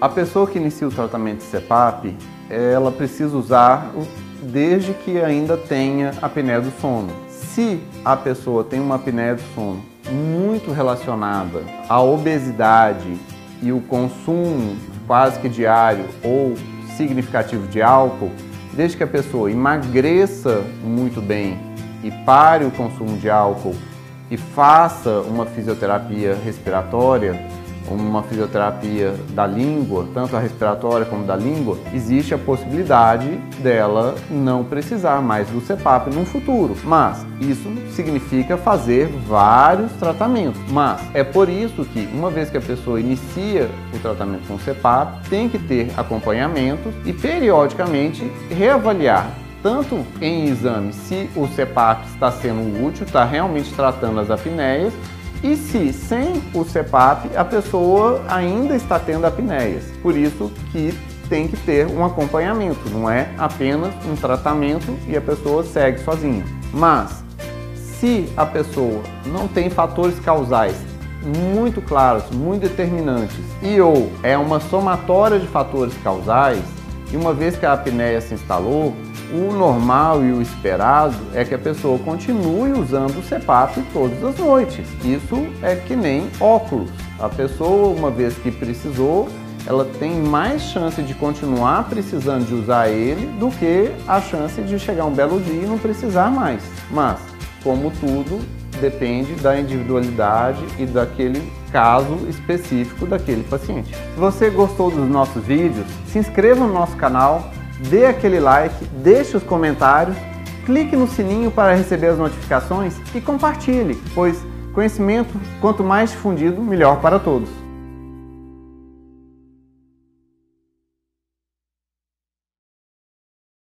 A pessoa que inicia o tratamento de CEPAP, ela precisa usar desde que ainda tenha apneia do sono. Se a pessoa tem uma apneia do sono muito relacionada à obesidade e o consumo quase que diário ou significativo de álcool, desde que a pessoa emagreça muito bem e pare o consumo de álcool e faça uma fisioterapia respiratória, uma fisioterapia da língua, tanto a respiratória como da língua, existe a possibilidade dela não precisar mais do CEPAP no futuro. Mas isso significa fazer vários tratamentos. Mas é por isso que, uma vez que a pessoa inicia o tratamento com CEPAP, tem que ter acompanhamento e periodicamente reavaliar tanto em exame se o CEPAP está sendo útil, está realmente tratando as apneias, e se sem o CEPAP a pessoa ainda está tendo apneias. Por isso que tem que ter um acompanhamento, não é apenas um tratamento e a pessoa segue sozinha. Mas se a pessoa não tem fatores causais muito claros, muito determinantes e ou é uma somatória de fatores causais, e uma vez que a apneia se instalou, o normal e o esperado é que a pessoa continue usando o CEPAP todas as noites. Isso é que nem óculos. A pessoa, uma vez que precisou, ela tem mais chance de continuar precisando de usar ele do que a chance de chegar um belo dia e não precisar mais. Mas, como tudo, depende da individualidade e daquele caso específico daquele paciente. Se você gostou dos nossos vídeos, se inscreva no nosso canal dê aquele like, deixe os comentários, clique no sininho para receber as notificações e compartilhe, pois conhecimento, quanto mais difundido, melhor para todos.